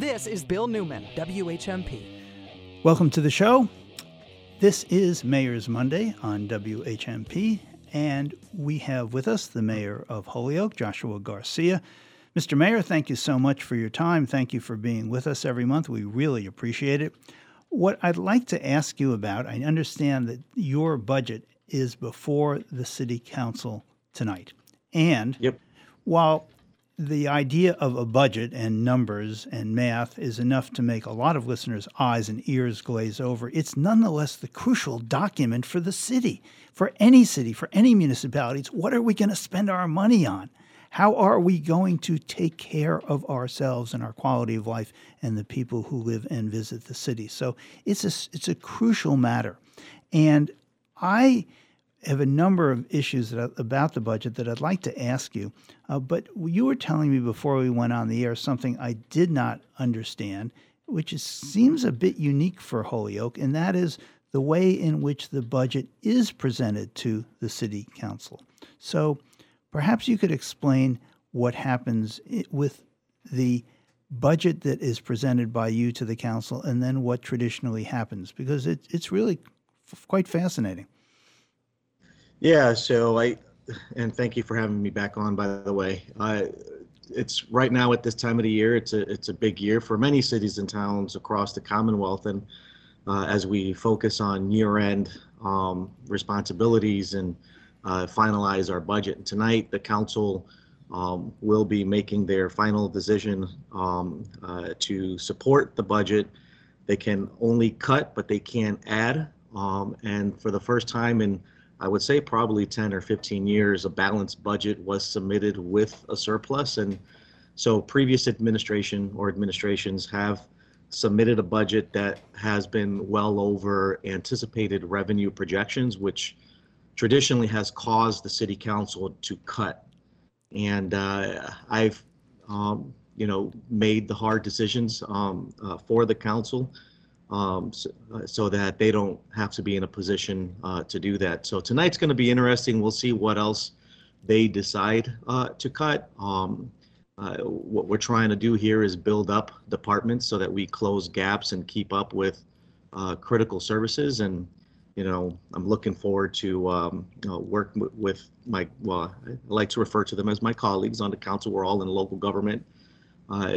This is Bill Newman, WHMP. Welcome to the show. This is Mayor's Monday on WHMP, and we have with us the mayor of Holyoke, Joshua Garcia. Mr. Mayor, thank you so much for your time. Thank you for being with us every month. We really appreciate it. What I'd like to ask you about, I understand that your budget is before the city council tonight. And Yep. while the idea of a budget and numbers and math is enough to make a lot of listeners' eyes and ears glaze over, it's nonetheless the crucial document for the city, for any city, for any municipalities. What are we going to spend our money on? How are we going to take care of ourselves and our quality of life and the people who live and visit the city? So it's a, it's a crucial matter. And I have a number of issues that about the budget that I'd like to ask you. Uh, but you were telling me before we went on the air something I did not understand, which is, seems a bit unique for Holyoke, and that is the way in which the budget is presented to the city council. So perhaps you could explain what happens with the budget that is presented by you to the council and then what traditionally happens, because it, it's really f- quite fascinating. Yeah, so I, and thank you for having me back on, by the way. I, it's right now at this time of the year, it's a, it's a big year for many cities and towns across the Commonwealth. And uh, as we focus on year-end um, responsibilities and uh, finalize our budget. And tonight, the council um, will be making their final decision um, uh, to support the budget. They can only cut, but they can't add. Um, and for the first time in I would say probably 10 or 15 years, a balanced budget was submitted with a surplus. And so previous administration or administrations have submitted a budget that has been well over anticipated revenue projections, which traditionally has caused the city council to cut. And uh, I've, um, you know, made the hard decisions um, uh, for the council um, so, uh, so that they don't have to be in a position uh, to do that. So tonight's going to be interesting. We'll see what else they decide uh, to cut. Um, uh, what we're trying to do here is build up departments so that we close gaps and keep up with uh, critical services. And you know, I'm looking forward to um, you know, work with my well, I like to refer to them as my colleagues on the council. We're all in local government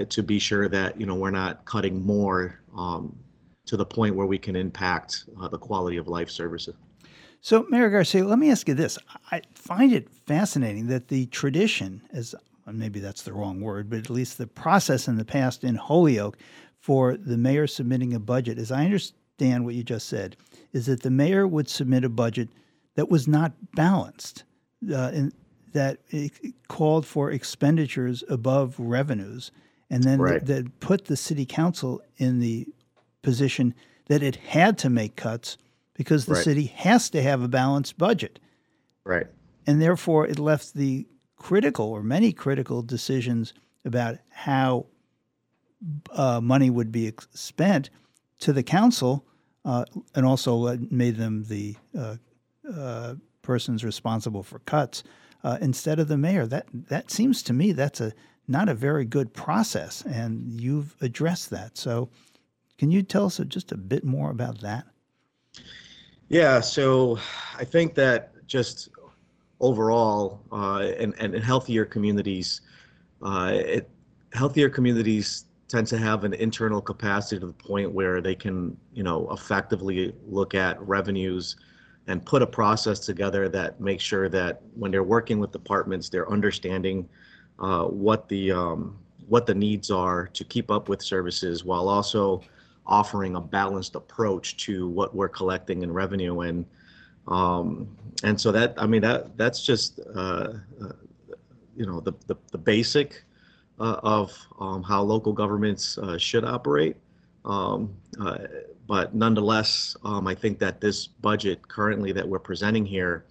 to be sure that you know we're not cutting more. Um, to the point where we can impact uh, the quality of life services. So, Mayor Garcia, let me ask you this. I find it fascinating that the tradition, as maybe that's the wrong word, but at least the process in the past in Holyoke for the mayor submitting a budget, as I understand what you just said, is that the mayor would submit a budget that was not balanced, uh, and that it called for expenditures above revenues, and then Right. that put the city council in the position that it had to make cuts because the Right. city has to have a balanced budget. Right. And therefore, it left the critical or many critical decisions about how uh, money would be ex- spent to the council uh, and also made them the uh, uh, persons responsible for cuts uh, instead of the mayor. That, that seems to me that's a not a very good process, and you've addressed that. So, can you tell us just a bit more about that? Yeah. So I think that just overall, uh, and, and in healthier communities, uh, it, healthier communities tend to have an internal capacity to the point where they can, you know, effectively look at revenues and put a process together that makes sure that when they're working with departments, they're understanding uh, what the um, what the needs are to keep up with services while also offering a balanced approach to what we're collecting in revenue and um, and so that I mean that that's just uh, uh, you know the the, the basic uh, of um, how local governments uh, should operate. Um, uh, but nonetheless, um, I think that this budget currently that we're presenting here,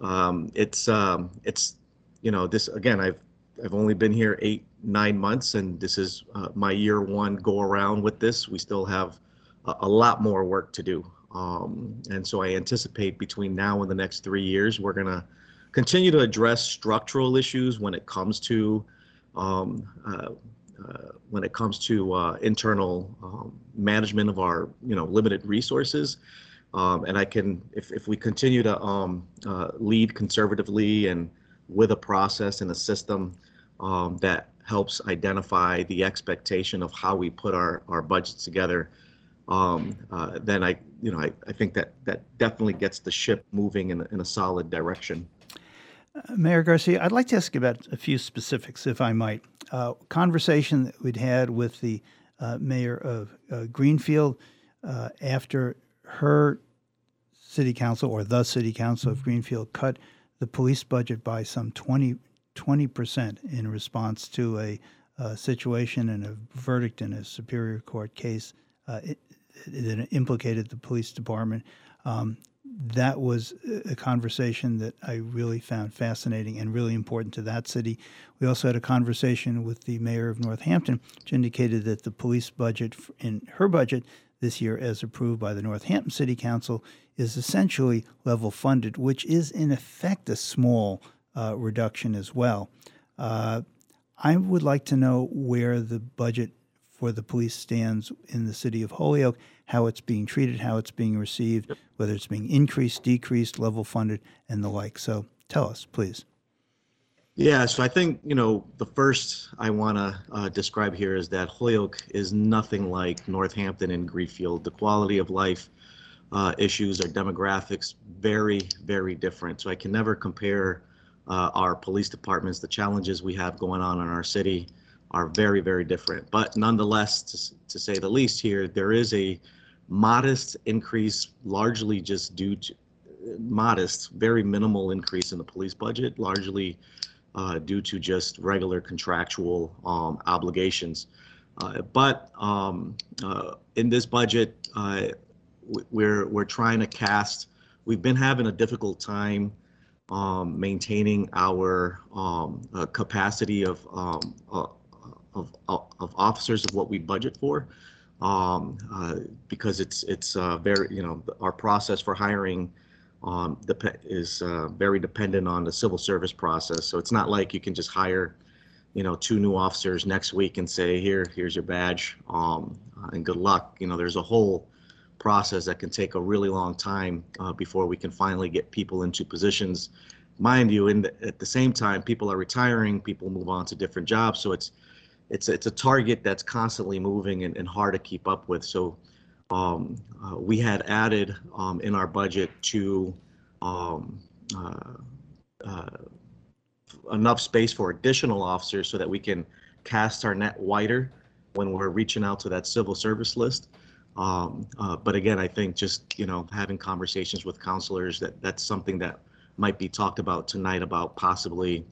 um, it's um, it's you know this again I've I've only been here eight nine months and this is uh, my year one go around with this. We still have a, a lot more work to do. Um, and so I anticipate between now and the next three years, we're going to continue to address structural issues when it comes to um, uh, uh, when it comes to uh, internal um, management of our you know limited resources. Um, and I can, if, if we continue to um, uh, lead conservatively and with a process and a system um, that helps identify the expectation of how we put our, our budgets together, um, uh, then I, you know, I, I think that that definitely gets the ship moving in, in a solid direction. Mayor Garcia, I'd like to ask you about a few specifics, if I might. Uh, conversation that we'd had with the uh, mayor of uh, Greenfield uh, after her city council or the city council of Greenfield cut the police budget by some 20 percent in response to a, uh situation and a verdict in a superior court case uh, it implicated the police department. Um, that was a conversation that I really found fascinating and really important to that city. We also had a conversation with the mayor of Northampton, which indicated that the police budget in her budget this year, as approved by the Northampton City Council, is essentially level funded, which is in effect a small reduction as well. Uh, I would like to know where the budget for the police stands in the city of Holyoke, how it's being treated, how it's being received, whether it's being increased, decreased, level funded, and the like. So tell us, please. Yeah, so I think, you know, the first I want to uh, describe here is that Holyoke is nothing like Northampton and Greenfield. The quality of life uh, issues, our demographics, very, very different. So I can never compare uh, our police departments. The challenges we have going on in our city are very, very different. But nonetheless, to, to say the least here, there is a modest increase, largely just due to modest, very minimal increase in the police budget, largely uh, due to just regular contractual um, obligations. Uh, But um, uh, in this budget, uh, we're, we're trying to cast, we've been having a difficult time um, maintaining our um, uh, capacity of, um, uh, of, of of officers of what we budget for. Um, uh, Because it's, it's uh, very, you know, our process for hiring um, is uh, very dependent on the civil service process. So it's not like you can just hire, you know, two new officers next week and say, here, here's your badge, um, uh, and good luck. You know, there's a whole process that can take a really long time uh, before we can finally get people into positions. Mind you, in the, at the same time, people are retiring, people move on to different jobs. So it's it's it's a target that's constantly moving and, and hard to keep up with. So um, uh, we had added um, in our budget to um, uh, uh, enough space for additional officers so that we can cast our net wider when we're reaching out to that civil service list. Um, uh, but again, I think just you know having conversations with councilors that that's something that might be talked about tonight about possibly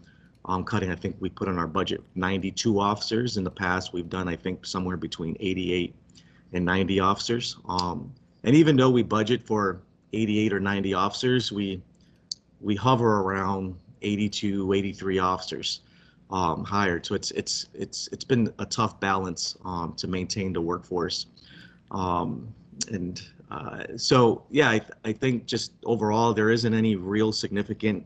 um, cutting. I think we put in our budget 92 officers. In the past, we've done I think somewhere between 88 and 90 officers. Um, and even though we budget for 88 or 90 officers, we we hover around 82, 83 officers um, hired. So it's it's it's it's been a tough balance um, to maintain the workforce. Um, and uh, so yeah, I, th- I think just overall there isn't any real significant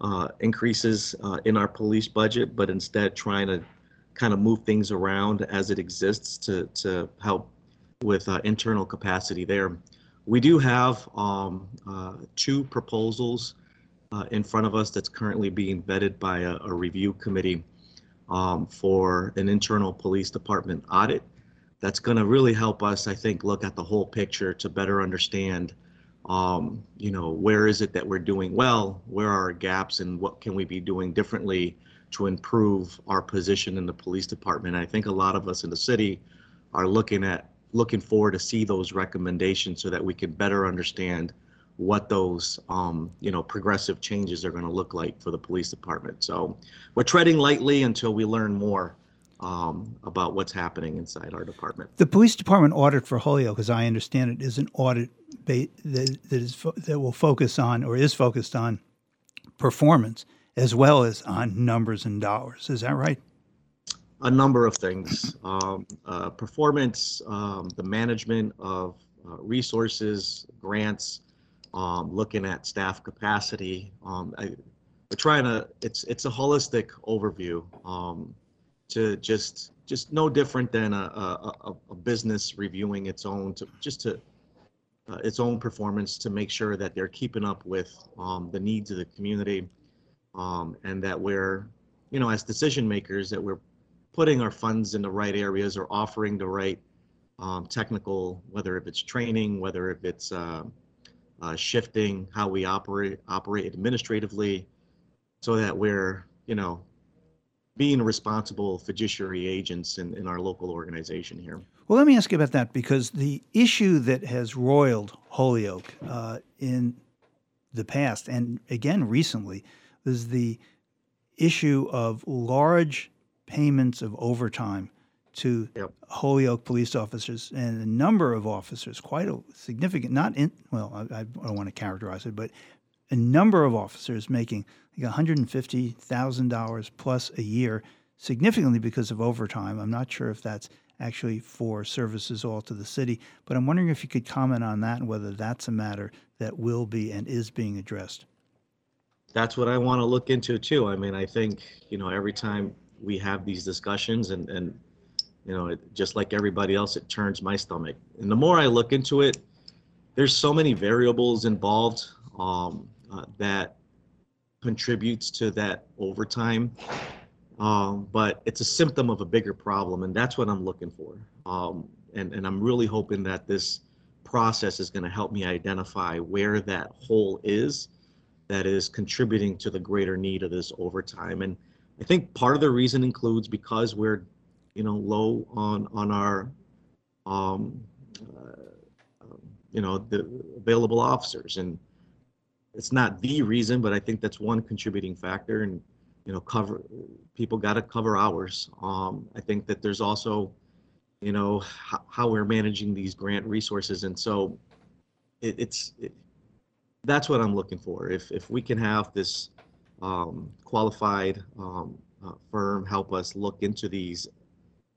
uh, increases uh, in our police budget, but instead trying to kind of move things around as it exists to to help with uh, internal capacity there. We do have um, uh, two proposals uh, in front of us that's currently being vetted by a, a review committee um, for an internal police department audit. That's going to really help us, I think, look at the whole picture to better understand, um, you know, where is it that we're doing well, where are our gaps, and what can we be doing differently to improve our position in the police department. I think a lot of us in the city are looking at looking forward to see those recommendations so that we can better understand what those um, you know progressive changes are going to look like for the police department. So we're treading lightly until we learn more um, about what's happening inside our department. The police department audit for Holyoke, as I understand it, is an audit ba- that, that is fo- that will focus on or is focused on performance as well as on numbers and dollars. Is that right? a number of things um, uh, performance um, the management of uh, resources grants um, looking at staff capacity um, I, we're trying to it's it's a holistic overview um, to just just no different than a, a, a business reviewing its own to just to uh, its own performance to make sure that they're keeping up with um, the needs of the community. Um, and that we're you know as decision makers that we're putting our funds in the right areas or offering the right um, technical whether if it's training whether if it's uh, uh, shifting how we operate operate administratively so that we're you know being responsible fiduciary agents in, in our local organization here. Well, let me ask you about that because the issue that has roiled Holyoke uh, in the past and again recently was the issue of large payments of overtime to yep. Holyoke police officers and a number of officers, quite a significant, not in, well, I, I don't want to characterize it, but a number of officers making like $150,000 plus a year, significantly because of overtime. I'm not sure if that's actually for services all to the city, but I'm wondering if you could comment on that and whether that's a matter that will be and is being addressed. That's what I want to look into too. I mean, I think, you know, every time we have these discussions and, and you know, it, just like everybody else, it turns my stomach. And the more I look into it, there's so many variables involved um, uh, that contributes to that overtime. Um, but it's a symptom of a bigger problem, and that's what I'm looking for. Um, and, and I'm really hoping that this process is going to help me identify where that hole is that is contributing to the greater need of this overtime. And I think part of the reason includes because we're, you know, low on on our, um, uh, you know, the available officers and it's not the reason, but I think that's one contributing factor. And you know, cover people got to cover hours. Um, I think that there's also, you know, how, how we're managing these grant resources, and so it, it's it, that's what I'm looking for. If if we can have this um, qualified um, uh, firm help us look into these,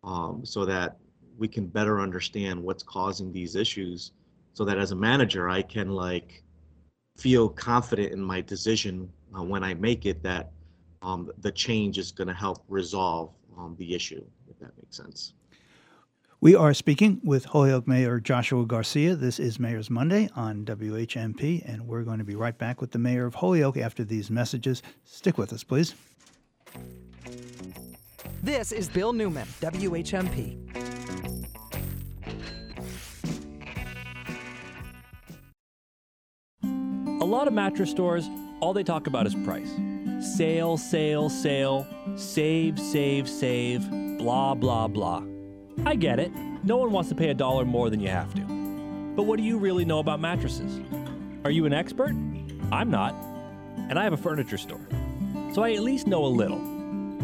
um, so that we can better understand what's causing these issues, so that as a manager I can like feel confident in my decision uh, when I make it that um, the change is going to help resolve um, the issue, if that makes sense. We are speaking with Holyoke Mayor Joshua Garcia. This is Mayor's Monday on WHMP, and we're going to be right back with the Mayor of Holyoke after these messages. Stick with us, please. This is Bill Newman, WHMP. Lot of mattress stores, all they talk about is price. Sale, sale, sale, save, save, save, blah, blah, blah. I get it. No one wants to pay a dollar more than you have to. But what do you really know about mattresses? Are you an expert? I'm not. And I have a furniture store. So I at least know a little.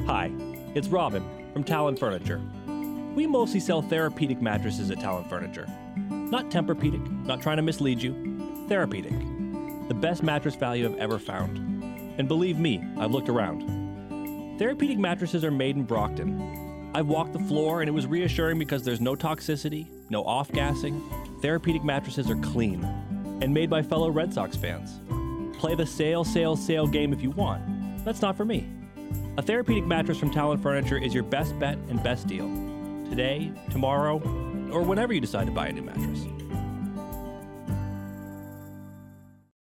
Hi, it's Robin from Talon Furniture. We mostly sell therapeutic mattresses at Talon Furniture. Not Tempur-Pedic, not trying to mislead you. Therapeutic the best mattress value I've ever found. And believe me, I've looked around. Therapeutic mattresses are made in Brockton. I've walked the floor and it was reassuring because there's no toxicity, no off gassing. Therapeutic mattresses are clean and made by fellow Red Sox fans. Play the sale, sale, sale game if you want. That's not for me. A therapeutic mattress from Talon Furniture is your best bet and best deal. Today, tomorrow, or whenever you decide to buy a new mattress.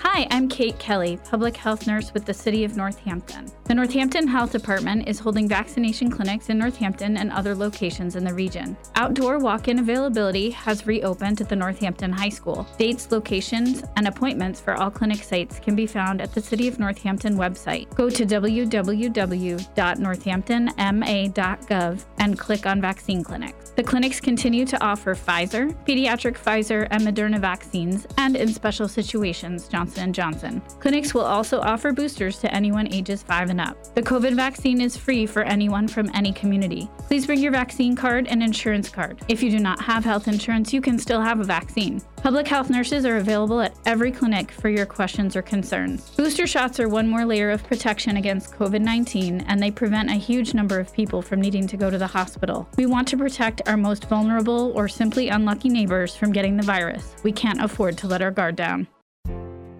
Hi, I'm Kate Kelly, public health nurse with the City of Northampton. The Northampton Health Department is holding vaccination clinics in Northampton and other locations in the region. Outdoor walk in availability has reopened at the Northampton High School. Dates, locations, and appointments for all clinic sites can be found at the City of Northampton website. Go to www.northamptonma.gov and click on vaccine clinics. The clinics continue to offer Pfizer, pediatric Pfizer and Moderna vaccines, and in special situations, Johnson & Johnson. Clinics will also offer boosters to anyone ages 5 and up. The COVID vaccine is free for anyone from any community. Please bring your vaccine card and insurance card. If you do not have health insurance, you can still have a vaccine. Public health nurses are available at every clinic for your questions or concerns. Booster shots are one more layer of protection against COVID 19, and they prevent a huge number of people from needing to go to the hospital. We want to protect our most vulnerable or simply unlucky neighbors from getting the virus. We can't afford to let our guard down.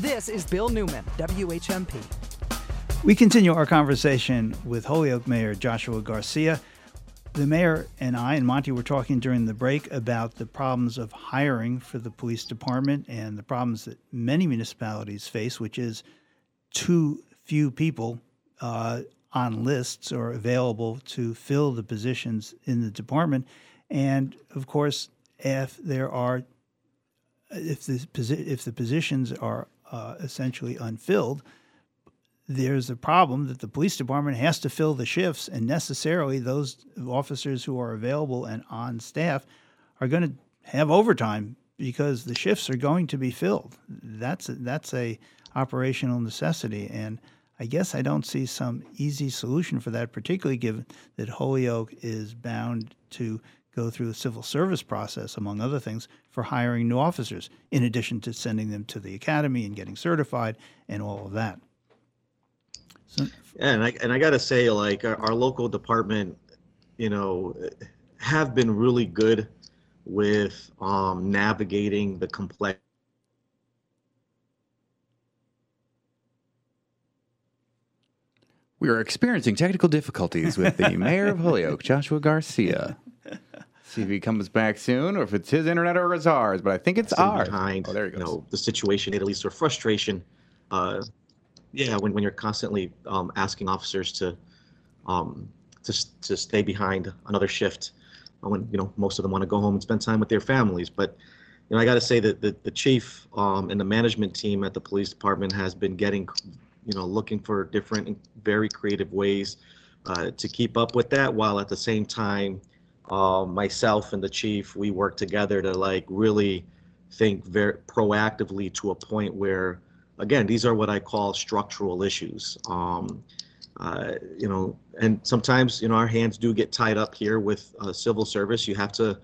This is Bill Newman, WHMP. We continue our conversation with Holyoke Mayor Joshua Garcia. The mayor and I and Monty were talking during the break about the problems of hiring for the police department and the problems that many municipalities face, which is too few people uh, on lists or available to fill the positions in the department. And of course, if there are if the if the positions are uh, essentially unfilled, there's a problem that the police department has to fill the shifts, and necessarily those officers who are available and on staff are going to have overtime because the shifts are going to be filled. That's a, that's a operational necessity, and I guess I don't see some easy solution for that, particularly given that Holyoke is bound to go through the civil service process, among other things, for hiring new officers, in addition to sending them to the academy and getting certified and all of that. So, Yeah, and I and I gotta say, like our, our local department, you know, have been really good with um, navigating the complex. We are experiencing technical difficulties with the mayor of Holyoke, Joshua Garcia. See if he comes back soon, or if it's his internet or it's ours. But I think it's ours. behind Oh, there he you know the situation at least or frustration uh yeah when, when you're constantly um asking officers to um to, to stay behind another shift uh, when you know most of them want to go home and spend time with their families but you know i got to say that the, the chief um and the management team at the police department has been getting you know looking for different and very creative ways uh, to keep up with that while at the same time um, myself and the chief we work together to like really think very proactively to a point where again these are what i call structural issues. Um, uh, you know and sometimes you know our hands do get tied up here with uh, civil service. You have to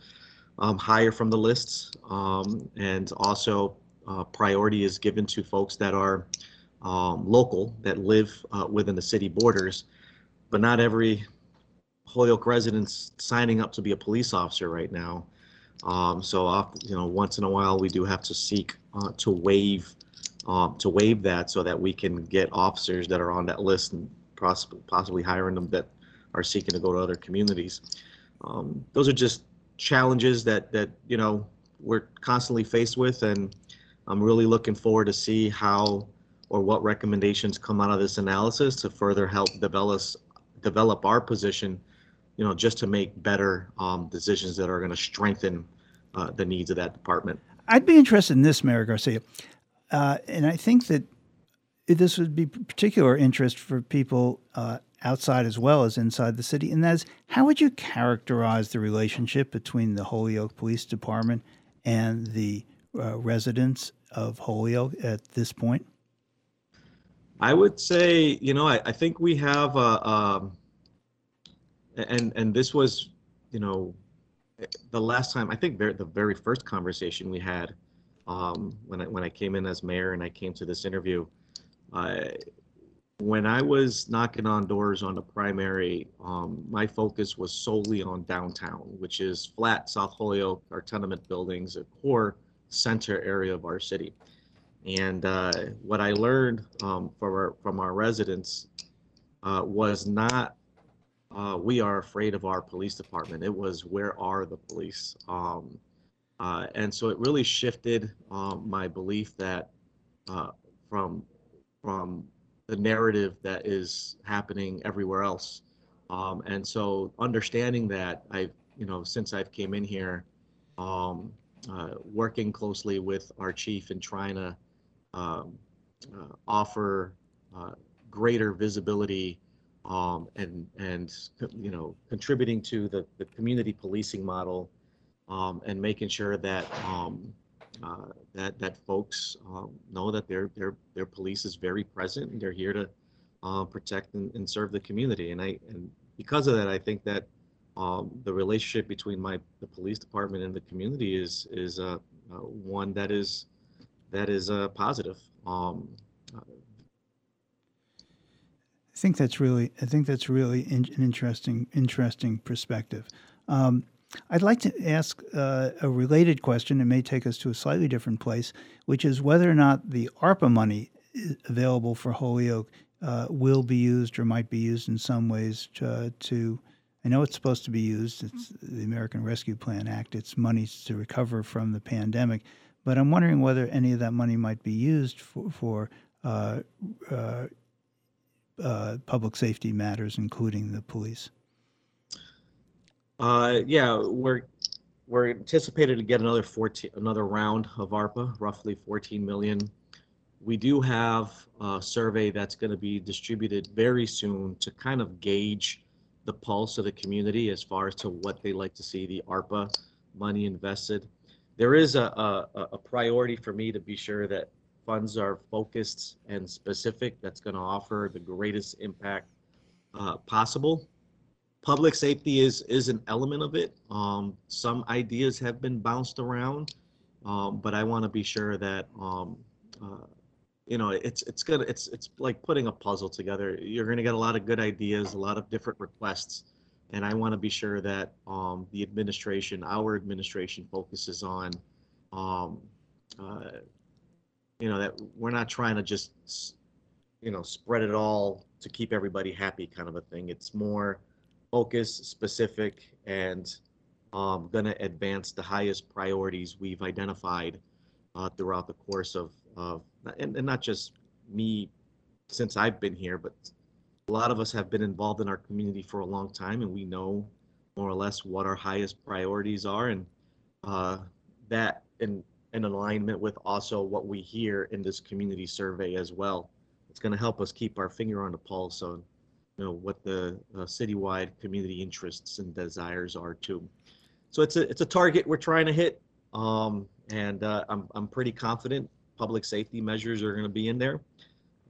um, hire from the lists. Um, and also uh, priority is given to folks that are um, local that live uh, within the city borders. But not every holyoke resident's signing up to be a police officer right now um, so, off, you know, once in a while, we do have to seek uh, to waive um, to waive that so that we can get officers that are on that list and possibly possibly hiring them that are seeking to go to other communities. Um, those are just challenges that that you know we're constantly faced with, and I'm really looking forward to see how or what recommendations come out of this analysis to further help develop develop our position you know, just to make better um, decisions that are going to strengthen uh, the needs of that department. I'd be interested in this, Mayor Garcia, uh, and I think that this would be particular interest for people uh, outside as well as inside the city, and that is how would you characterize the relationship between the Holyoke Police Department and the uh, residents of Holyoke at this point? I would say, you know, I, I think we have, uh, um, and and this was, you know, the last time I think the very first conversation we had um, when I when I came in as mayor and I came to this interview, uh, when I was knocking on doors on the primary, um, my focus was solely on downtown, which is flat South Holyoke, our tenement buildings, a core center area of our city. And uh, what I learned um, from our from our residents uh, was not uh, we are afraid of our police department. It was where are the police? Um, uh, and so it really shifted um, my belief that uh, from from the narrative that is happening everywhere else. Um, and so understanding that I, you know, since I've came in here, um, uh, working closely with our chief and trying to um, uh, offer greater visibility um, and and you know contributing to the, the community policing model um, and making sure that um, uh, that that folks um, know that their their their police is very present and they're here to uh, protect and, and serve the community and I and because of that I think that um, the relationship between my the police department and the community is is uh, uh one that is that is uh, positive. I think that's really I think that's really in, an interesting interesting perspective. Um, I'd like to ask uh, a related question. It may take us to a slightly different place, which is whether or not the ARPA money available for Holyoke uh, will be used or might be used in some ways to, to I know it's supposed to be used. It's the American Rescue Plan Act. It's money to recover from the pandemic, but I'm wondering whether any of that money might be used for, for uh, uh, public safety matters, including the police? Uh, yeah, we're we're anticipated to get another 14 another round of ARPA, roughly 14 million. We do have a survey that's going to be distributed very soon to kind of gauge the pulse of the community as far as to what they like to see the ARPA money invested. There is a, a, a priority for me to be sure that funds are focused and specific that's going to offer the greatest impact uh, possible. Public safety is is an element of it. Um, some ideas have been bounced around, um, but I want to be sure that um, uh, you know it's it's gonna it's it's like putting a puzzle together. You're going to get a lot of good ideas, a lot of different requests, and I want to be sure that um, the administration, our administration, focuses on um, uh, you know, that we're not trying to just, you know, spread it all to keep everybody happy kind of a thing. It's more focused, specific, and um, going to advance the highest priorities we've identified uh, throughout the course of, of and, and not just me since I've been here, but a lot of us have been involved in our community for a long time and we know more or less what our highest priorities are and uh, that and in alignment with also what we hear in this community survey as well. It's going to help us keep our finger on the pulse on, you know, what the uh, citywide community interests and desires are too. So it's a it's a target we're trying to hit, um, and uh, I'm I'm pretty confident public safety measures are going to be in there,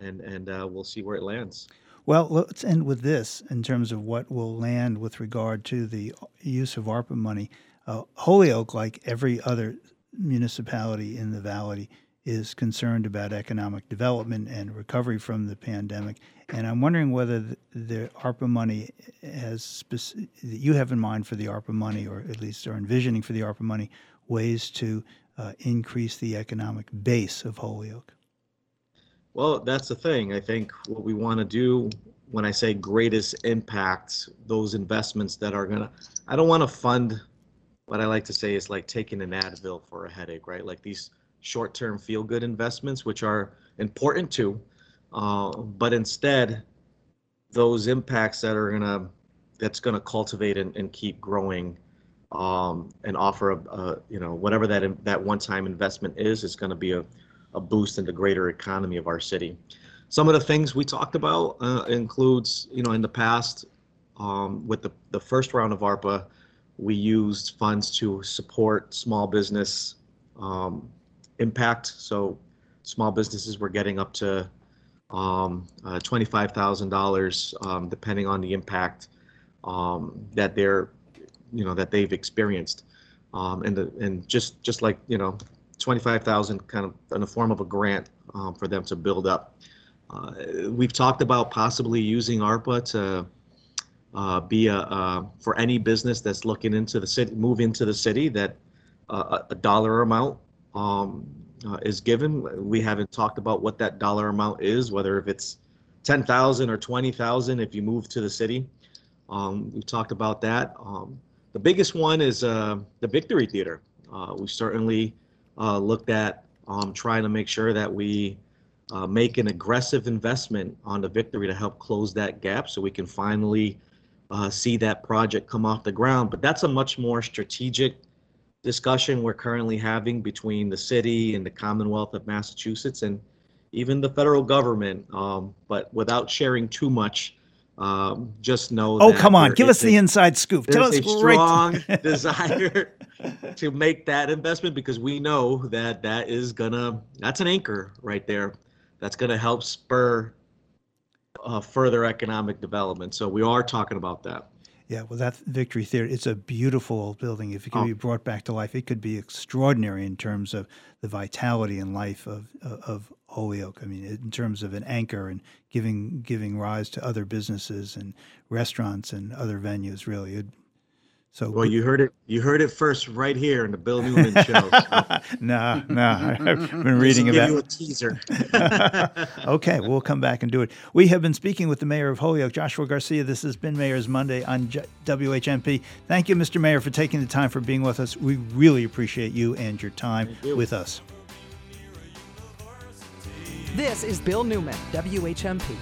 and and uh, we'll see where it lands. Well, let's end with this in terms of what will land with regard to the use of ARPA money. Uh, Holyoke, like every other municipality in the valley is concerned about economic development and recovery from the pandemic. And I'm wondering whether the, the ARPA money has speci- that you have in mind for the ARPA money, or at least are envisioning for the ARPA money, ways to uh, increase the economic base of Holyoke. Well, that's the thing. I think what we want to do when I say greatest impact, those investments that are going to, I don't want to fund what I like to say is like taking an Advil for a headache, right? Like these short-term feel-good investments, which are important too, uh, but instead, those impacts that are gonna that's gonna cultivate and, and keep growing um, and offer a, a, you know whatever that that one-time investment is is to be a, a boost in the greater economy of our city. Some of the things we talked about uh, includes you know in the past um, with the the first round of ARPA we used funds to support small business um, impact. So small businesses were getting up to um, uh, $25,000 um, depending on the impact um, that they're, you know, that they've experienced. Um, and, the, and just, just like, you know, 25,000 kind of in the form of a grant um, for them to build up. Uh, we've talked about possibly using ARPA to uh, be a, uh, for any business that's looking into the city, move into the city, that uh, a dollar amount um, uh, is given. We haven't talked about what that dollar amount is, whether if it's 10,000 or 20,000 if you move to the city. Um, we talked about that. Um, the biggest one is uh, the Victory Theater. Uh, we certainly looked at um, trying to make sure that we make an aggressive investment on the Victory to help close that gap so we can finally uh, see that project come off the ground. But that's a much more strategic discussion we're currently having between the city and the Commonwealth of Massachusetts and even the federal government. Um, but without sharing too much, um, just know. Oh, come on. Give us the a- inside scoop. Tell there's us a right. strong desire to make that investment because we know that that is gonna that's an anchor right there that's gonna help spur uh, further economic development. So we are talking about that. Yeah, well, that Victory Theater, it's a beautiful old building. If it could Oh. be brought back to life, it could be extraordinary in terms of the vitality and life of of Holyoke. I mean, in terms of an anchor and giving giving rise to other businesses and restaurants and other venues. Really, it, so Well, you heard it. You heard it first right here in the Bill Newman show. no, no, I've been Just to reading give you a teaser. okay, we'll come back and do it. We have been speaking with the mayor of Holyoke, Joshua Garcia. This has been Mayor's Monday on J- WHMP. Thank you, Mr. Mayor, for taking the time for being with us. We really appreciate you and your time you. with us. This is Bill Newman, WHMP.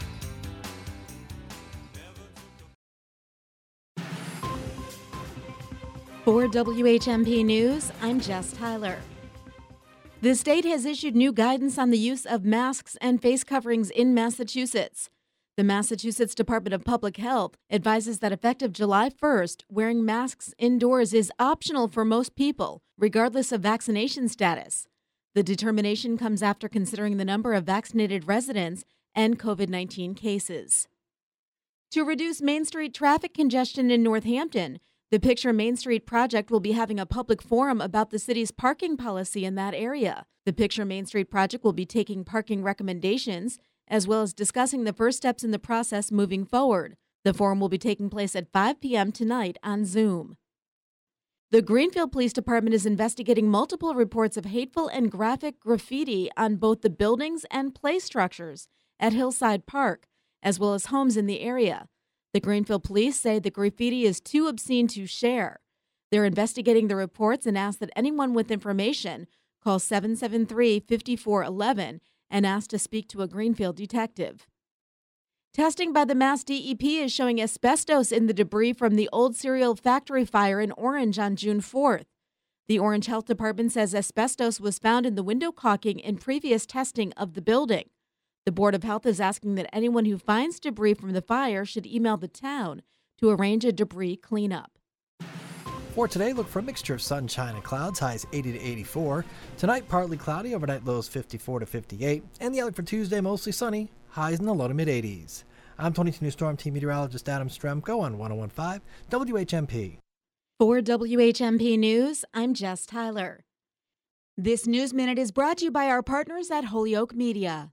For WHMP News, I'm Jess Tyler. The state has issued new guidance on the use of masks and face coverings in Massachusetts. The Massachusetts Department of Public Health advises that effective July 1st, wearing masks indoors is optional for most people, regardless of vaccination status. The determination comes after considering the number of vaccinated residents and COVID 19 cases. To reduce Main Street traffic congestion in Northampton, the Picture Main Street project will be having a public forum about the city's parking policy in that area. The Picture Main Street project will be taking parking recommendations as well as discussing the first steps in the process moving forward. The forum will be taking place at 5 p.m. tonight on Zoom. The Greenfield Police Department is investigating multiple reports of hateful and graphic graffiti on both the buildings and play structures at Hillside Park, as well as homes in the area. The Greenfield police say the graffiti is too obscene to share. They're investigating the reports and ask that anyone with information call 773 5411 and ask to speak to a Greenfield detective. Testing by the Mass DEP is showing asbestos in the debris from the old cereal factory fire in Orange on June 4th. The Orange Health Department says asbestos was found in the window caulking in previous testing of the building. The Board of Health is asking that anyone who finds debris from the fire should email the town to arrange a debris cleanup. For today, look for a mixture of sunshine and clouds, highs 80 to 84. Tonight, partly cloudy, overnight lows 54 to 58. And the outlook for Tuesday, mostly sunny, highs in the low to mid 80s. I'm 22 News Storm Team Meteorologist Adam Strzempko on 1015 WHMP. For WHMP News, I'm Jess Tyler. This News Minute is brought to you by our partners at Holyoke Media.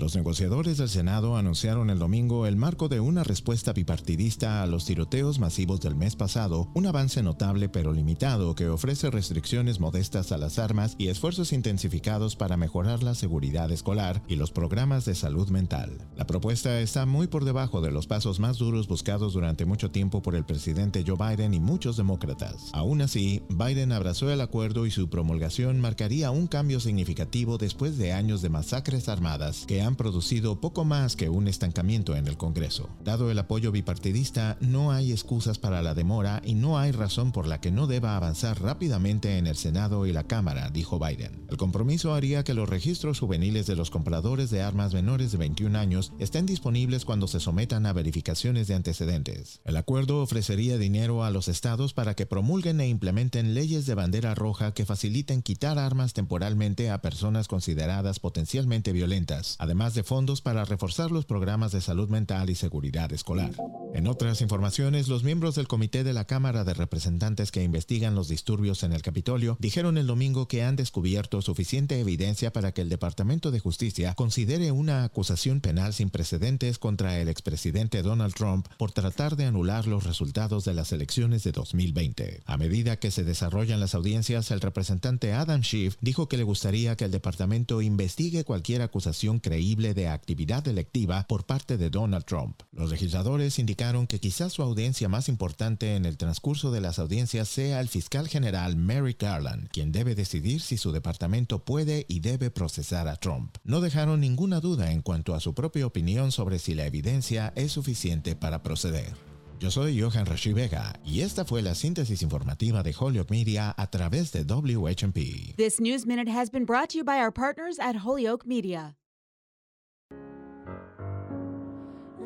Los negociadores del Senado anunciaron el domingo el marco de una respuesta bipartidista a los tiroteos masivos del mes pasado, un avance notable pero limitado que ofrece restricciones modestas a las armas y esfuerzos intensificados para mejorar la seguridad escolar y los programas de salud mental. La propuesta está muy por debajo de los pasos más duros buscados durante mucho tiempo por el presidente Joe Biden y muchos demócratas. Aún así, Biden abrazó el acuerdo y su promulgación marcaría un cambio significativo después de años de masacres armadas que han producido poco más que un estancamiento en el Congreso. Dado el apoyo bipartidista, no hay excusas para la demora y no hay razón por la que no deba avanzar rápidamente en el Senado y la Cámara, dijo Biden. El compromiso haría que los registros juveniles de los compradores de armas menores de 21 años estén disponibles cuando se sometan a verificaciones de antecedentes. El acuerdo ofrecería dinero a los estados para que promulguen e implementen leyes de bandera roja que faciliten quitar armas temporalmente a personas consideradas potencialmente violentas, además de fondos para reforzar los programas de salud mental y seguridad escolar. En otras informaciones, los miembros del Comité de la Cámara de Representantes que investigan los disturbios en el Capitolio dijeron el domingo que han descubierto suficiente evidencia para que el Departamento de Justicia considere una acusación penal sin precedentes contra el expresidente Donald Trump por tratar de anular los resultados de las elecciones de 2020. A medida que se desarrollan las audiencias, el representante Adam Schiff dijo que le gustaría que el departamento investigue cualquier acusación de actividad electiva por parte de Donald Trump. Los legisladores indicaron que quizás su audiencia más importante en el transcurso de las audiencias sea el fiscal general Merrick Garland, quien debe decidir si su departamento puede y debe procesar a Trump. No dejaron ninguna duda en cuanto a su propia opinión sobre si la evidencia es suficiente para proceder. Yo soy Johan Rashi Vega y esta fue la síntesis informativa de Holyoke Media a través de WHMP. This News Minute has been brought to you by our partners at Holyoke Media.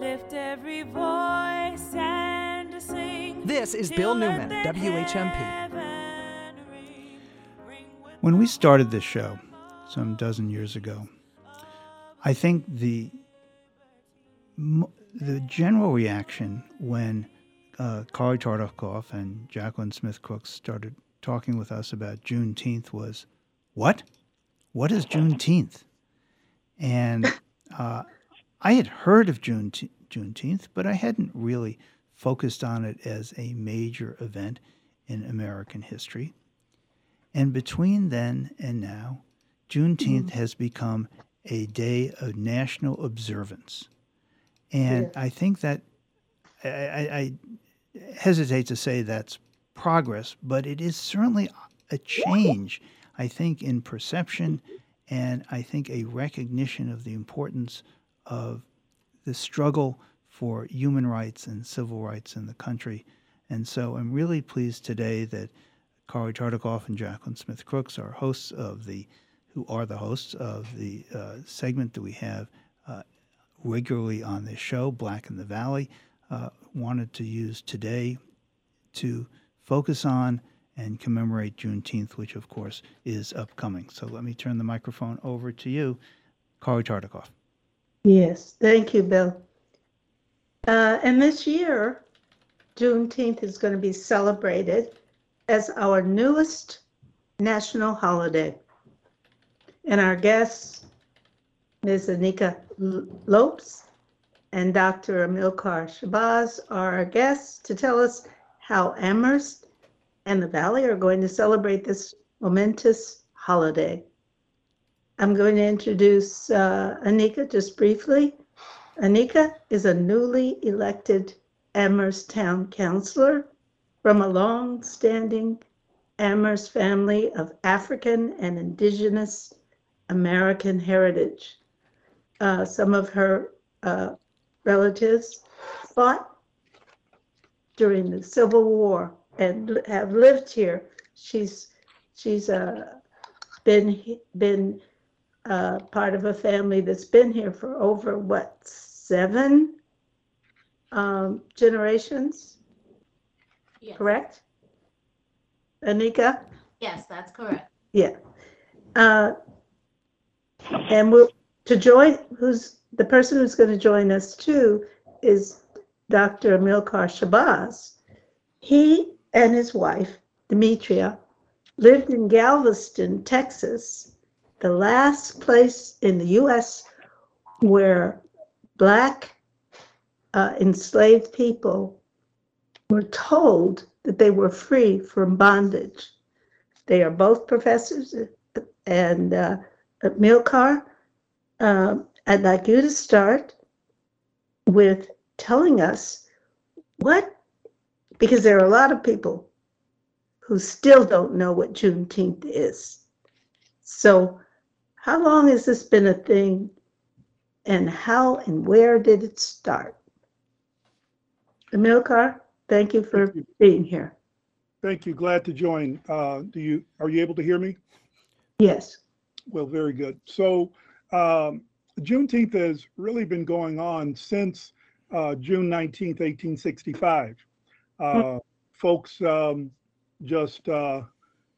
Lift every voice and sing. This is Bill Newman, WHMP. When we started this show some dozen years ago, I think the the general reaction when uh, Kari Tartikoff and Jacqueline Smith Crooks started talking with us about Juneteenth was, "What? What is Juneteenth?" And uh, I had heard of June Juneteenth, but I hadn't really focused on it as a major event in American history. And between then and now, Juneteenth mm-hmm. has become a day of national observance. And yeah. I think that I, I, hesitate to say that's progress, but it is certainly a change, I think, in perception and I think a recognition of the importance of the struggle for human rights and civil rights in the country. And so I'm really pleased today that Kari Tartikoff and Jacqueline Smith Crooks are hosts of the, who are the hosts of the uh, segment that we have uh, regularly on this show, Black in the Valley, uh, wanted to use today to focus on and commemorate Juneteenth, which of course is upcoming. So let me turn the microphone over to you, Kari Tartikoff. Yes, thank you, Bill. Uh, and this year, Juneteenth is going to be celebrated as our newest national holiday. And our guests, Ms. Anika Lopes and Dr. Amilcar Shabazz, are our guests to tell us how Amherst and the Valley are going to celebrate this momentous holiday. I'm going to introduce uh, Anika just briefly. Anika is a newly elected Amherst Town Councilor from a long-standing Amherst family of African and Indigenous American heritage. Uh, some of her uh, relatives fought during the Civil War and have lived here. She's she's uh, been been uh, part of a family that's been here for over what seven um, generations. Yes. Correct, Anika? Yes, that's correct. Yeah. Uh, and we'll to join. Who's the person who's going to join us too is Dr. Amilcar Shabazz. He and his wife Demetria lived in Galveston, Texas the last place in the U.S. where black uh, enslaved people were told that they were free from bondage. They are both professors, and uh, Milcar, uh, I'd like you to start with telling us what, because there are a lot of people who still don't know what Juneteenth is. So, how long has this been a thing and how and where did it start? Amilcar, thank you for thank you. being here. Thank you. Glad to join. Uh, do you are you able to hear me? Yes. Well, very good. So um, Juneteenth has really been going on since uh, June 19th, 1865. Uh, mm-hmm. Folks um, just, uh,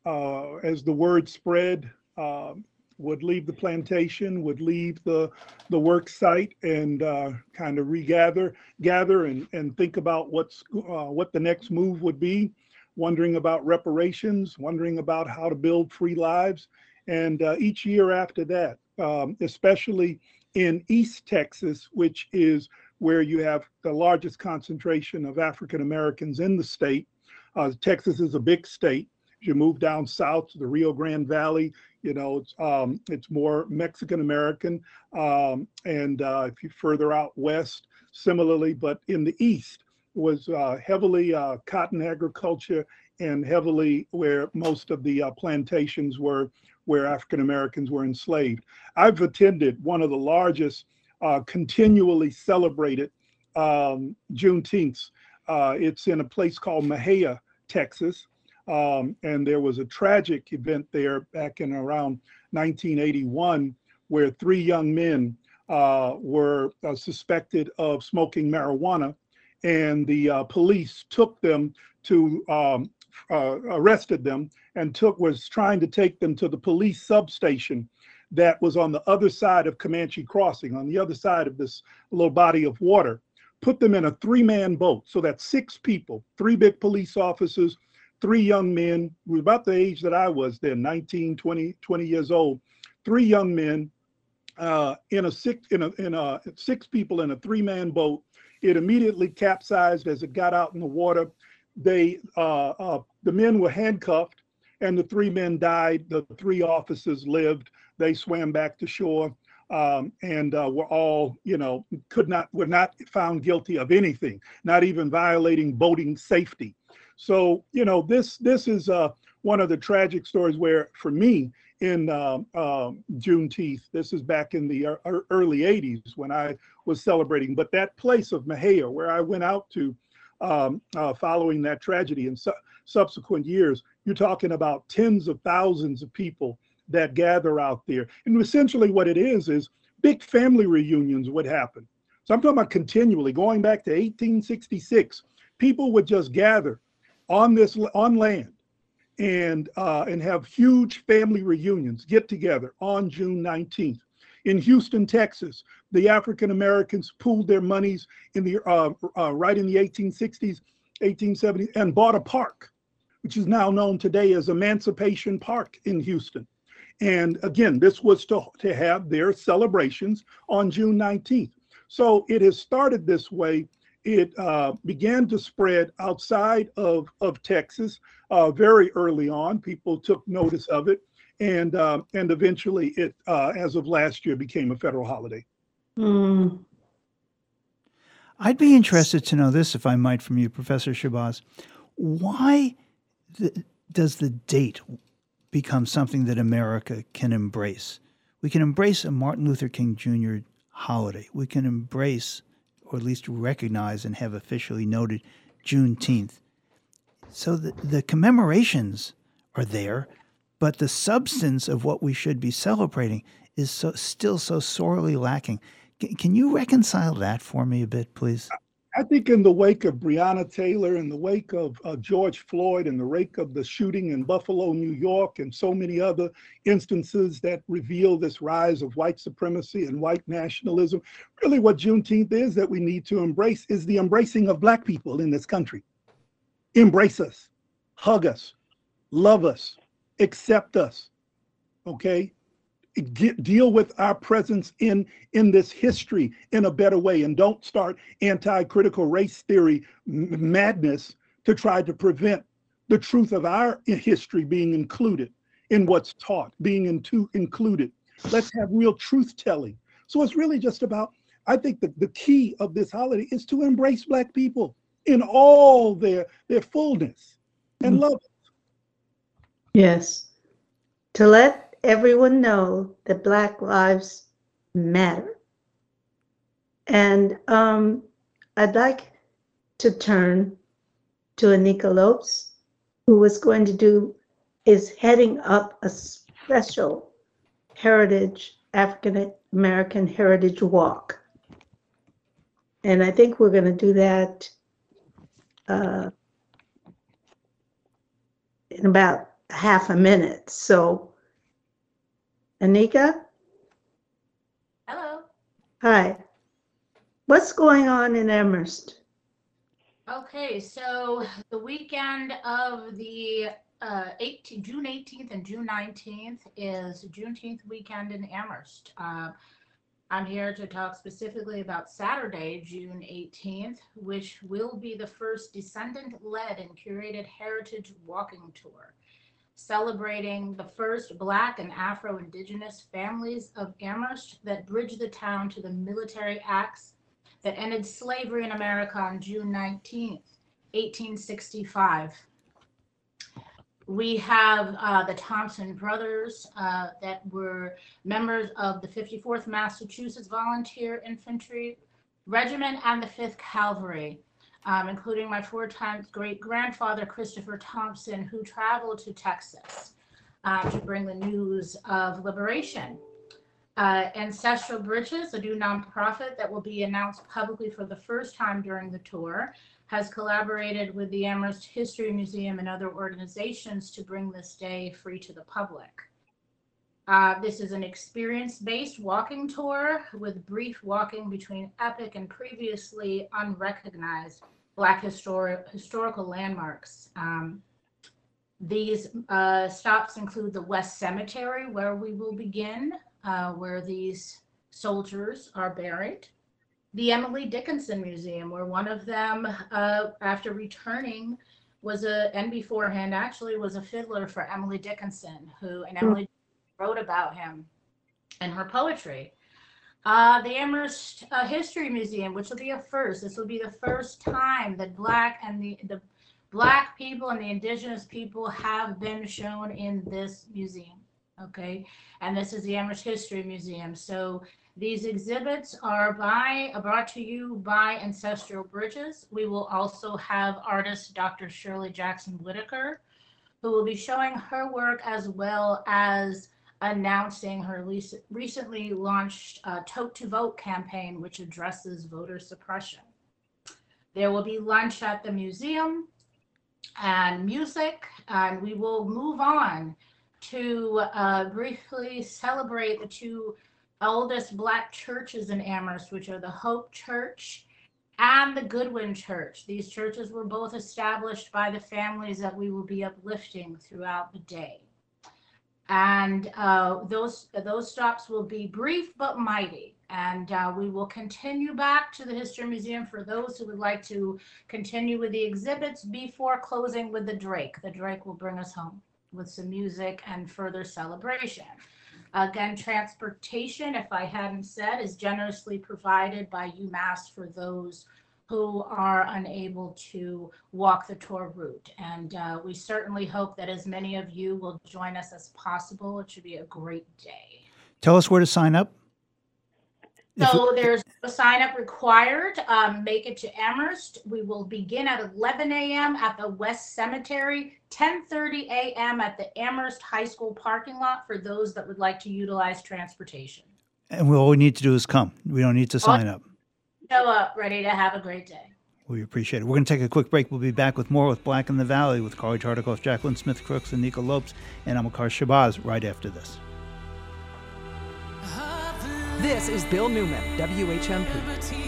uh, as the word spread, um, would leave the plantation, would leave the the work site, and uh, kind of regather, gather, and and think about what's uh, what the next move would be, wondering about reparations, wondering about how to build free lives, and uh, each year after that, um, especially in East Texas, which is where you have the largest concentration of African Americans in the state. Uh, Texas is a big state. You move down south to the Rio Grande Valley, you know, it's, um, it's more Mexican American. Um, and uh, if you further out west, similarly, but in the east was uh, heavily uh, cotton agriculture and heavily where most of the uh, plantations were where African Americans were enslaved. I've attended one of the largest uh, continually celebrated um, Juneteenth. Uh, it's in a place called Mexia, Texas. Um, and there was a tragic event there back in around 1981 where three young men uh, were uh, suspected of smoking marijuana, and the uh, police took them to um, uh, arrested them and took was trying to take them to the police substation that was on the other side of Comanche Crossing, on the other side of this little body of water. Put them in a three-man boat, so that's six people, three big police officers, three young men, who about the age that I was then, 19, 20, 20 years old, three young men uh, in a six in a in a six people in a three-man boat. It immediately capsized as it got out in the water. They uh, uh, the men were handcuffed, and the three men died. The three officers lived. They swam back to shore. Um, and uh, were all, you know, could not were not found guilty of anything, not even violating boating safety. So, you know, this this is uh, one of the tragic stories where, for me, in uh, uh, Juneteenth, this is back in the early '80s when I was celebrating. But that place of Mexia, where I went out to um, uh, following that tragedy in su- subsequent years, you're talking about tens of thousands of people that gather out there. And essentially, what it is is big family reunions would happen. So I'm talking about continually going back to 1866. People would just gather on this on land and uh, and have huge family reunions, get together on June 19th. In Houston, Texas, the African Americans pooled their monies in the uh, uh, right in the 1860s, 1870s, and bought a park, which is now known today as Emancipation Park in Houston. And again, this was to, to have their celebrations on June 19th. So it has started this way. It uh, began to spread outside of, of Texas uh, very early on. People took notice of it. And, uh, and eventually, it, uh, as of last year, became a federal holiday. Mm. I'd be interested to know this, if I might, from you, Professor Shabazz. Why the, does the date become something that America can embrace. We can embrace a Martin Luther King Jr. holiday. We can embrace, or at least recognize and have officially noted, Juneteenth. So the, the commemorations are there, but the substance of what we should be celebrating is so, still so sorely lacking. C- can you reconcile that for me a bit, please? I think in the wake of Breonna Taylor, in the wake of uh, George Floyd, in the wake of the shooting in Buffalo, New York, and so many other instances that reveal this rise of white supremacy and white nationalism, really what Juneteenth is that we need to embrace is the embracing of Black people in this country. Embrace us, hug us, love us, accept us, okay? Get, deal with our presence in in this history in a better way and don't start anti-critical race theory madness to try to prevent the truth of our history being included in what's taught being into, included. Let's have real truth telling. So it's really just about i think that the key of this holiday is to embrace black people in all their their fullness and mm. love. Yes. To let everyone know that Black Lives Matter. And um, I'd like to turn to Anika Lopes, who was going to do, is heading up a special heritage, African American Heritage Walk. And I think we're going to do that uh, in about half a minute. So Anika? Hello. Hi. What's going on in Amherst? Okay, so the weekend of the uh, 18, June 18th and June 19th is Juneteenth weekend in Amherst. Uh, I'm here to talk specifically about Saturday, June 18th, which will be the first descendant led and curated heritage walking tour, celebrating the first Black and Afro Indigenous families of Amherst that bridged the town to the military acts that ended slavery in America on June 19, 1865. We have uh, the Thompson brothers uh, that were members of the 54th Massachusetts Volunteer Infantry Regiment and the 5th Cavalry, um, including my four times great grandfather, Christopher Thompson, who traveled to Texas uh, to bring the news of liberation. Uh, Ancestral Bridges, a new nonprofit that will be announced publicly for the first time during the tour, has collaborated with the Amherst History Museum and other organizations to bring this day free to the public. Uh, this is an experience-based walking tour with brief walking between epic and previously unrecognized Black historic, historical landmarks. Um, these uh, stops include the West Cemetery, where we will begin, uh, where these soldiers are buried the Emily Dickinson Museum, where one of them, uh, after returning, was a and beforehand actually was a fiddler for Emily Dickinson, who and Emily wrote about him in her poetry. Uh, the Amherst uh, History Museum, which will be a first. This will be the first time that Black and the the Black people and the Indigenous people have been shown in this museum. Okay, and this is the Amherst History Museum. So these exhibits are by brought to you by Ancestral Bridges. We will also have artist Dr. Shirley Jackson Whitaker, who will be showing her work as well as announcing her recently launched uh, Tote to Vote campaign, which addresses voter suppression. There will be lunch at the museum and music, and we will move on to uh, briefly celebrate the two oldest black churches in Amherst, which are the Hope Church and the Goodwin Church. These churches were both established by the families that we will be uplifting throughout the day. And uh, those those stops will be brief but mighty. And uh, we will continue back to the History Museum for those who would like to continue with the exhibits before closing with the Drake. The Drake will bring us home with some music and further celebration. Again, transportation, if I hadn't said, is generously provided by UMass for those who are unable to walk the tour route. And uh, we certainly hope that as many of you will join us as possible. It should be a great day. Tell us where to sign up. So there's a sign up required. Um, make it to Amherst. We will begin at 11 a.m. at the West Cemetery, 10:30 a.m. at the Amherst High School parking lot for those that would like to utilize transportation. And we, all we need to do is come. We don't need to sign up. Show up, ready to have a great day. We appreciate it. We're going to take a quick break. We'll be back with more with Black in the Valley with Carly Tartikoff, Jacqueline Smith Crooks, and Anika Lopes, and Amilcar Shabazz right after this. This is Bill Newman, WHMP.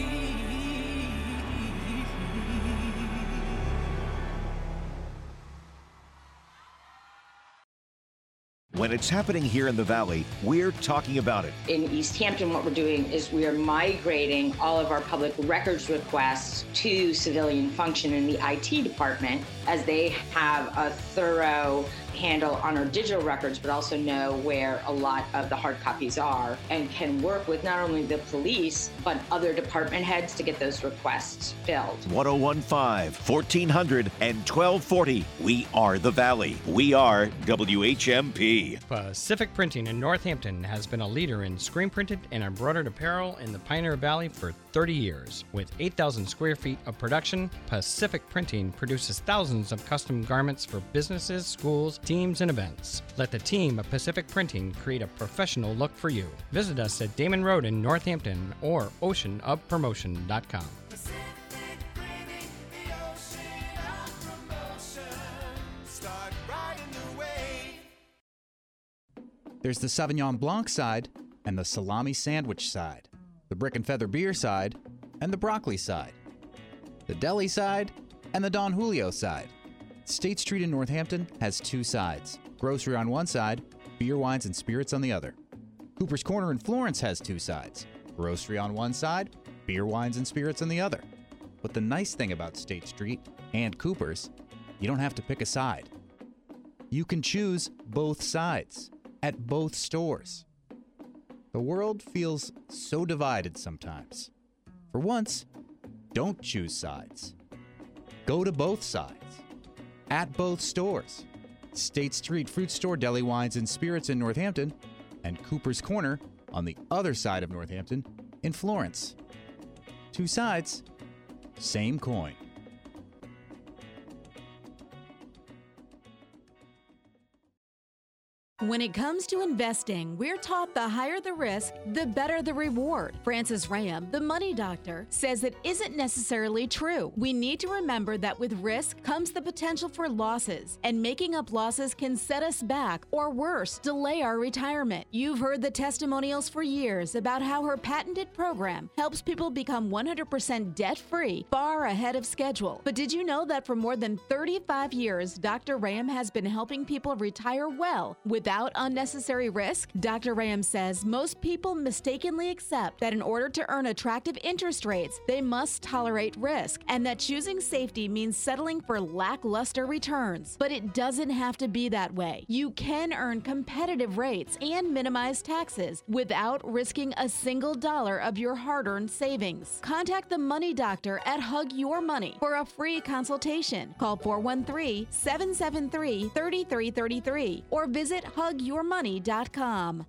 When it's happening here in the Valley, we're talking about it. In Easthampton, what we're doing is we are migrating all of our public records requests to civilian function in the IT department as they have a thorough handle on our digital records, but also know where a lot of the hard copies are and can work with not only the police, but other department heads to get those requests filled. 1015, 1400, and 1240. We are the Valley. We are WHMP. Pacific Printing in Northampton has been a leader in screen printed and embroidered apparel in the Pioneer Valley for 30 years. With 8,000 square feet of production, Pacific Printing produces thousands of custom garments for businesses, schools, teams, and events. Let the team of Pacific Printing create a professional look for you. Visit us at Damon Road in Northampton or oceanofpromotion.com. There's the Sauvignon Blanc side and the salami sandwich side, the brick and feather beer side and the broccoli side, the deli side and the Don Julio side. State Street in Northampton has two sides grocery on one side, beer, wines, and spirits on the other. Cooper's Corner in Florence has two sides grocery on one side, beer, wines, and spirits on the other. But the nice thing about State Street and Cooper's, you don't have to pick a side. You can choose both sides at both stores. The world feels so divided sometimes. For once, don't choose sides. Go to both sides at both stores. State Street Fruit Store, Deli Wines and Spirits in Northampton, and Cooper's Corner on the other side of Northampton in Florence. Two sides, same coin. When it comes to investing, we're taught the higher the risk, the better the reward. Frances Ram, the money doctor, says it isn't necessarily true. We need to remember that with risk comes the potential for losses, and making up losses can set us back, or worse, delay our retirement. You've heard the testimonials for years about how her patented program helps people become 100% debt free far ahead of schedule. But did you know that for more than 35 years, Dr. Ram has been helping people retire well without unnecessary risk? Dr. Ram says most people mistakenly accept that in order to earn attractive interest rates, they must tolerate risk, and that choosing safety means settling for lackluster returns. But it doesn't have to be that way. You can earn competitive rates and minimize taxes without risking a single dollar of your hard earned savings. Contact the Money Doctor at Hug Your Money for a free consultation. Call 413 773 3333 or visit hugyourmoney.com.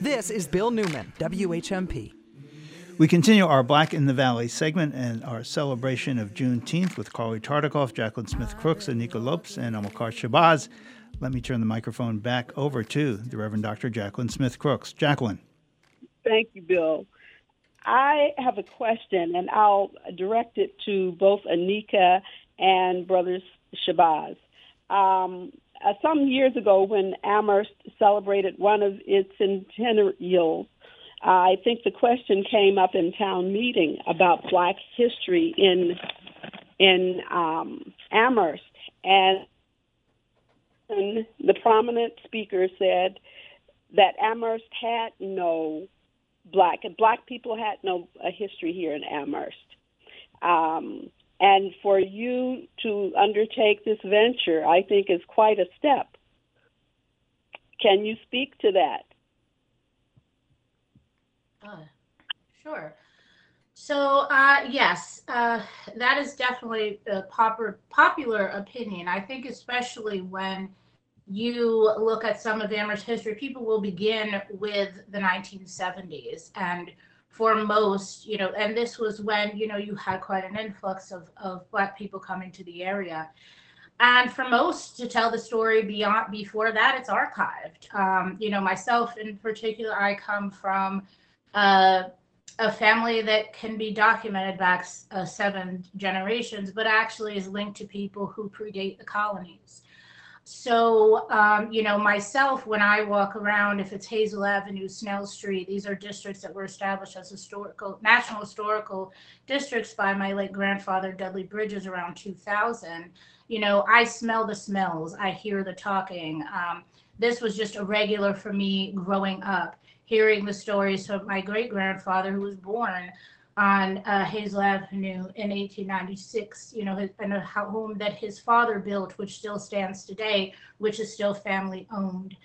This is Bill Newman, WHMP. We continue our Black in the Valley segment and our celebration of Juneteenth with Carly Tartikoff, Jacqueline Smith Crooks, Anika Lopes, and Amilcar Shabazz. Let me turn the microphone back over to the Reverend Dr. Jacqueline Smith Crooks. Jacqueline. Thank you, Bill. I have a question, and I'll direct it to both Anika and Brothers Shabazz. Um, uh, some years ago, when Amherst celebrated one of its centennials, I think the question came up in town meeting about Black history in in um, Amherst, and, the prominent speaker said that Amherst had no black black people had no uh, history here in Amherst. Um, and for you to undertake this venture, I think is quite a step. Can you speak to that? Uh, sure. So uh, yes, uh, that is definitely a popular popular opinion. I think especially when you look at some of Amherst history, people will begin with the 1970s and for most, you know, and this was when, you know, you had quite an influx of, of Black people coming to the area. And for most to tell the story beyond before that, it's archived. Um, you know, myself in particular, I come from uh, a family that can be documented back uh, seven generations, but actually is linked to people who predate the colonies. So, um, you know, myself, when I walk around, if it's Hazel Avenue, Snell Street, these are districts that were established as historical, national historical districts by my late grandfather, Dudley Bridges, around 2000. You know, I smell the smells, I hear the talking. Um, this was just a regular for me growing up, hearing the stories of my great grandfather who was born on uh, Hazel Avenue in 1896, you know, and a home that his father built, which still stands today, which is still family owned.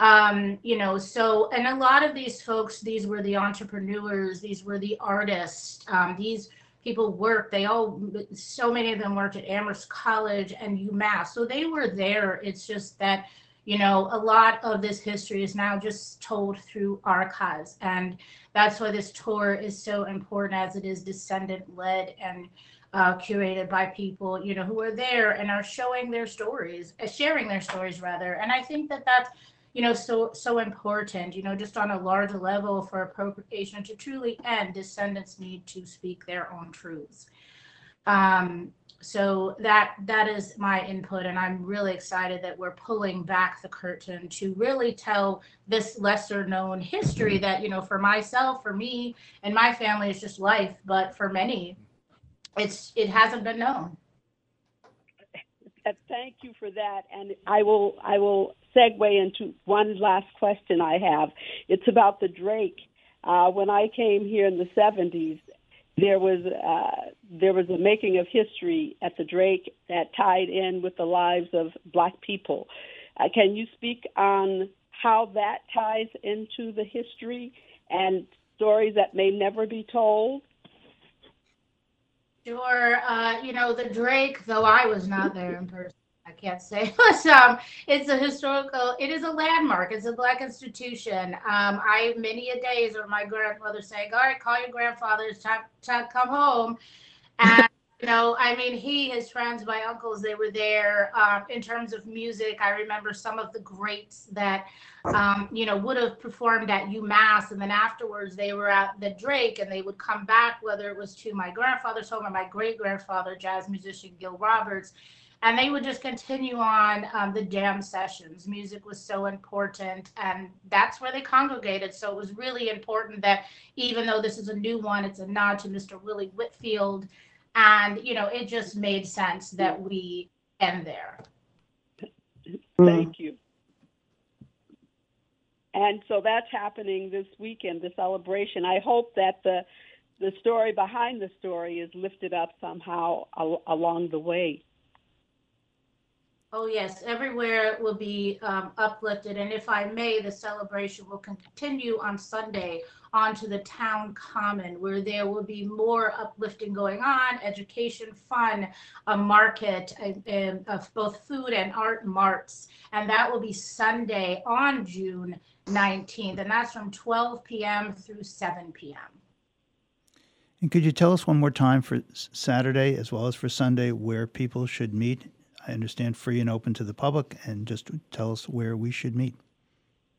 Um, you know, so, and a lot of these folks, these were the entrepreneurs, these were the artists, um, these people worked, they all, so many of them worked at Amherst College and UMass. So they were there. It's just that, you know, a lot of this history is now just told through archives. And that's why this tour is so important as it is descendant led and uh, curated by people, you know, who are there and are showing their stories, uh, sharing their stories rather. And I think that that's, you know, so, so important, you know, just on a larger level for appropriation to truly end, descendants need to speak their own truths. Um, so that that is my input, and I'm really excited that we're pulling back the curtain to really tell this lesser known history that you know for myself, for me, and my family is just life, but for many, it's it hasn't been known. Thank you for that, and I will I will segue into one last question I have. It's about the Drake. Uh, when I came here in the '70s, there was uh, there was a making of history at the Drake that tied in with the lives of Black people. Uh, can you speak on how that ties into the history and stories that may never be told? Sure. Uh, you know, the Drake, though I was not there in person, I can't say, but um, it's a historical, it is a landmark. It's a Black institution. Um, I, many a days, or my grandmother saying, all right, call your grandfather, it's time to come home. And, you know, I mean, he, his friends, my uncles, they were there. Um, in terms of music, I remember some of the greats that, um, you know, would have performed at UMass. And then afterwards, they were at the Drake and they would come back, whether it was to my grandfather's home or my great grandfather, jazz musician Gil Roberts. And they would just continue on um, the jam sessions. Music was so important, and that's where they congregated. So it was really important that even though this is a new one, it's a nod to Mr. Willie Whitfield. And, you know, it just made sense that we end there. Thank you. And so that's happening this weekend, the celebration. I hope that the the story behind the story is lifted up somehow al- along the way. Oh, yes, everywhere will be um, uplifted. And if I may, the celebration will continue on Sunday onto the town common, where there will be more uplifting going on, education, fun, a market of both food and art marts. And that will be Sunday on June 19th. And that's from 12 p.m. through 7 p.m. And could you tell us one more time for Saturday as well as for Sunday where people should meet? I understand free and open to the public, and just tell us where we should meet.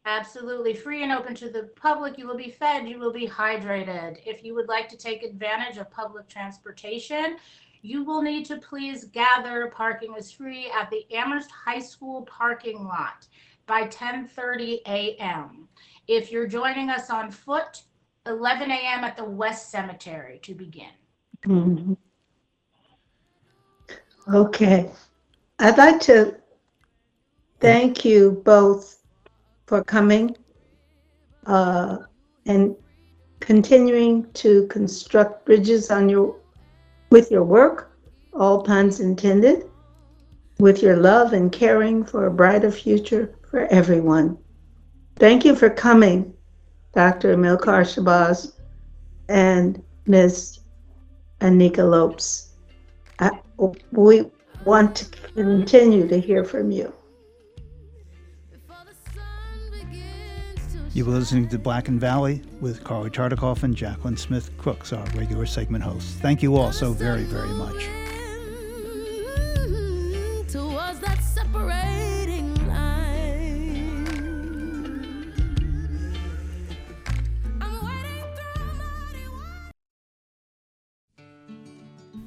Absolutely free and open to the public. You will be fed, you will be hydrated. If you would like to take advantage of public transportation, you will need to please gather. Parking is free at the Amherst High School parking lot by 10:30 a.m. If you're joining us on foot, 11 a.m. at the West Cemetery to begin. Mhm. Okay. I'd like to thank you both for coming uh, and continuing to construct bridges on your with your work, all puns intended, with your love and caring for a brighter future for everyone. Thank you for coming, Dr. Milkar Shabazz and Ms. Anika Lopes. I, we want to continue to hear from you. You were listening to Black and Valley with Carly Tartikoff and Jacqueline Smith Crooks, our regular segment hosts. Thank you all so very, very much.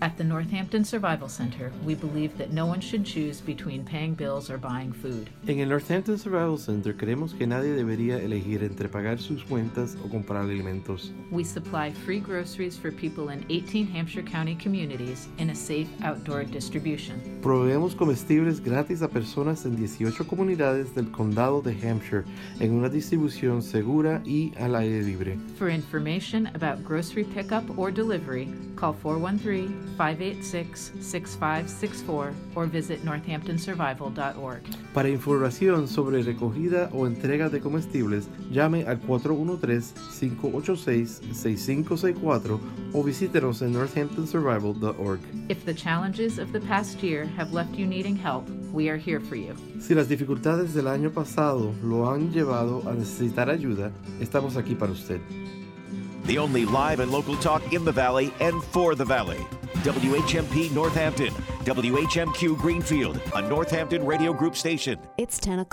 At the Northampton Survival Center, we believe that no one should choose between paying bills or buying food. En el Northampton Survival Center creemos que nadie debería elegir entre pagar sus cuentas o comprar alimentos. We supply free groceries for people in 18 Hampshire County communities in a safe outdoor distribution. Proveemos comestibles gratis a personas en 18 comunidades del condado de Hampshire en una distribución segura y al aire libre. For information about grocery pickup or delivery, call 413 586 6564 or visit northamptonsurvival.org. Para información sobre recogida o entrega de comestibles, llame al 413-586-6564 o visítenos en northamptonsurvival.org. If the challenges of the past year have left you needing help, we are here for you. Si las dificultades del año pasado lo han llevado a necesitar ayuda, estamos aquí para usted. The only live and local talk in the Valley and for the Valley. WHMP Northampton, WHMQ Greenfield, a Northampton Radio Group station. It's 10 o'clock.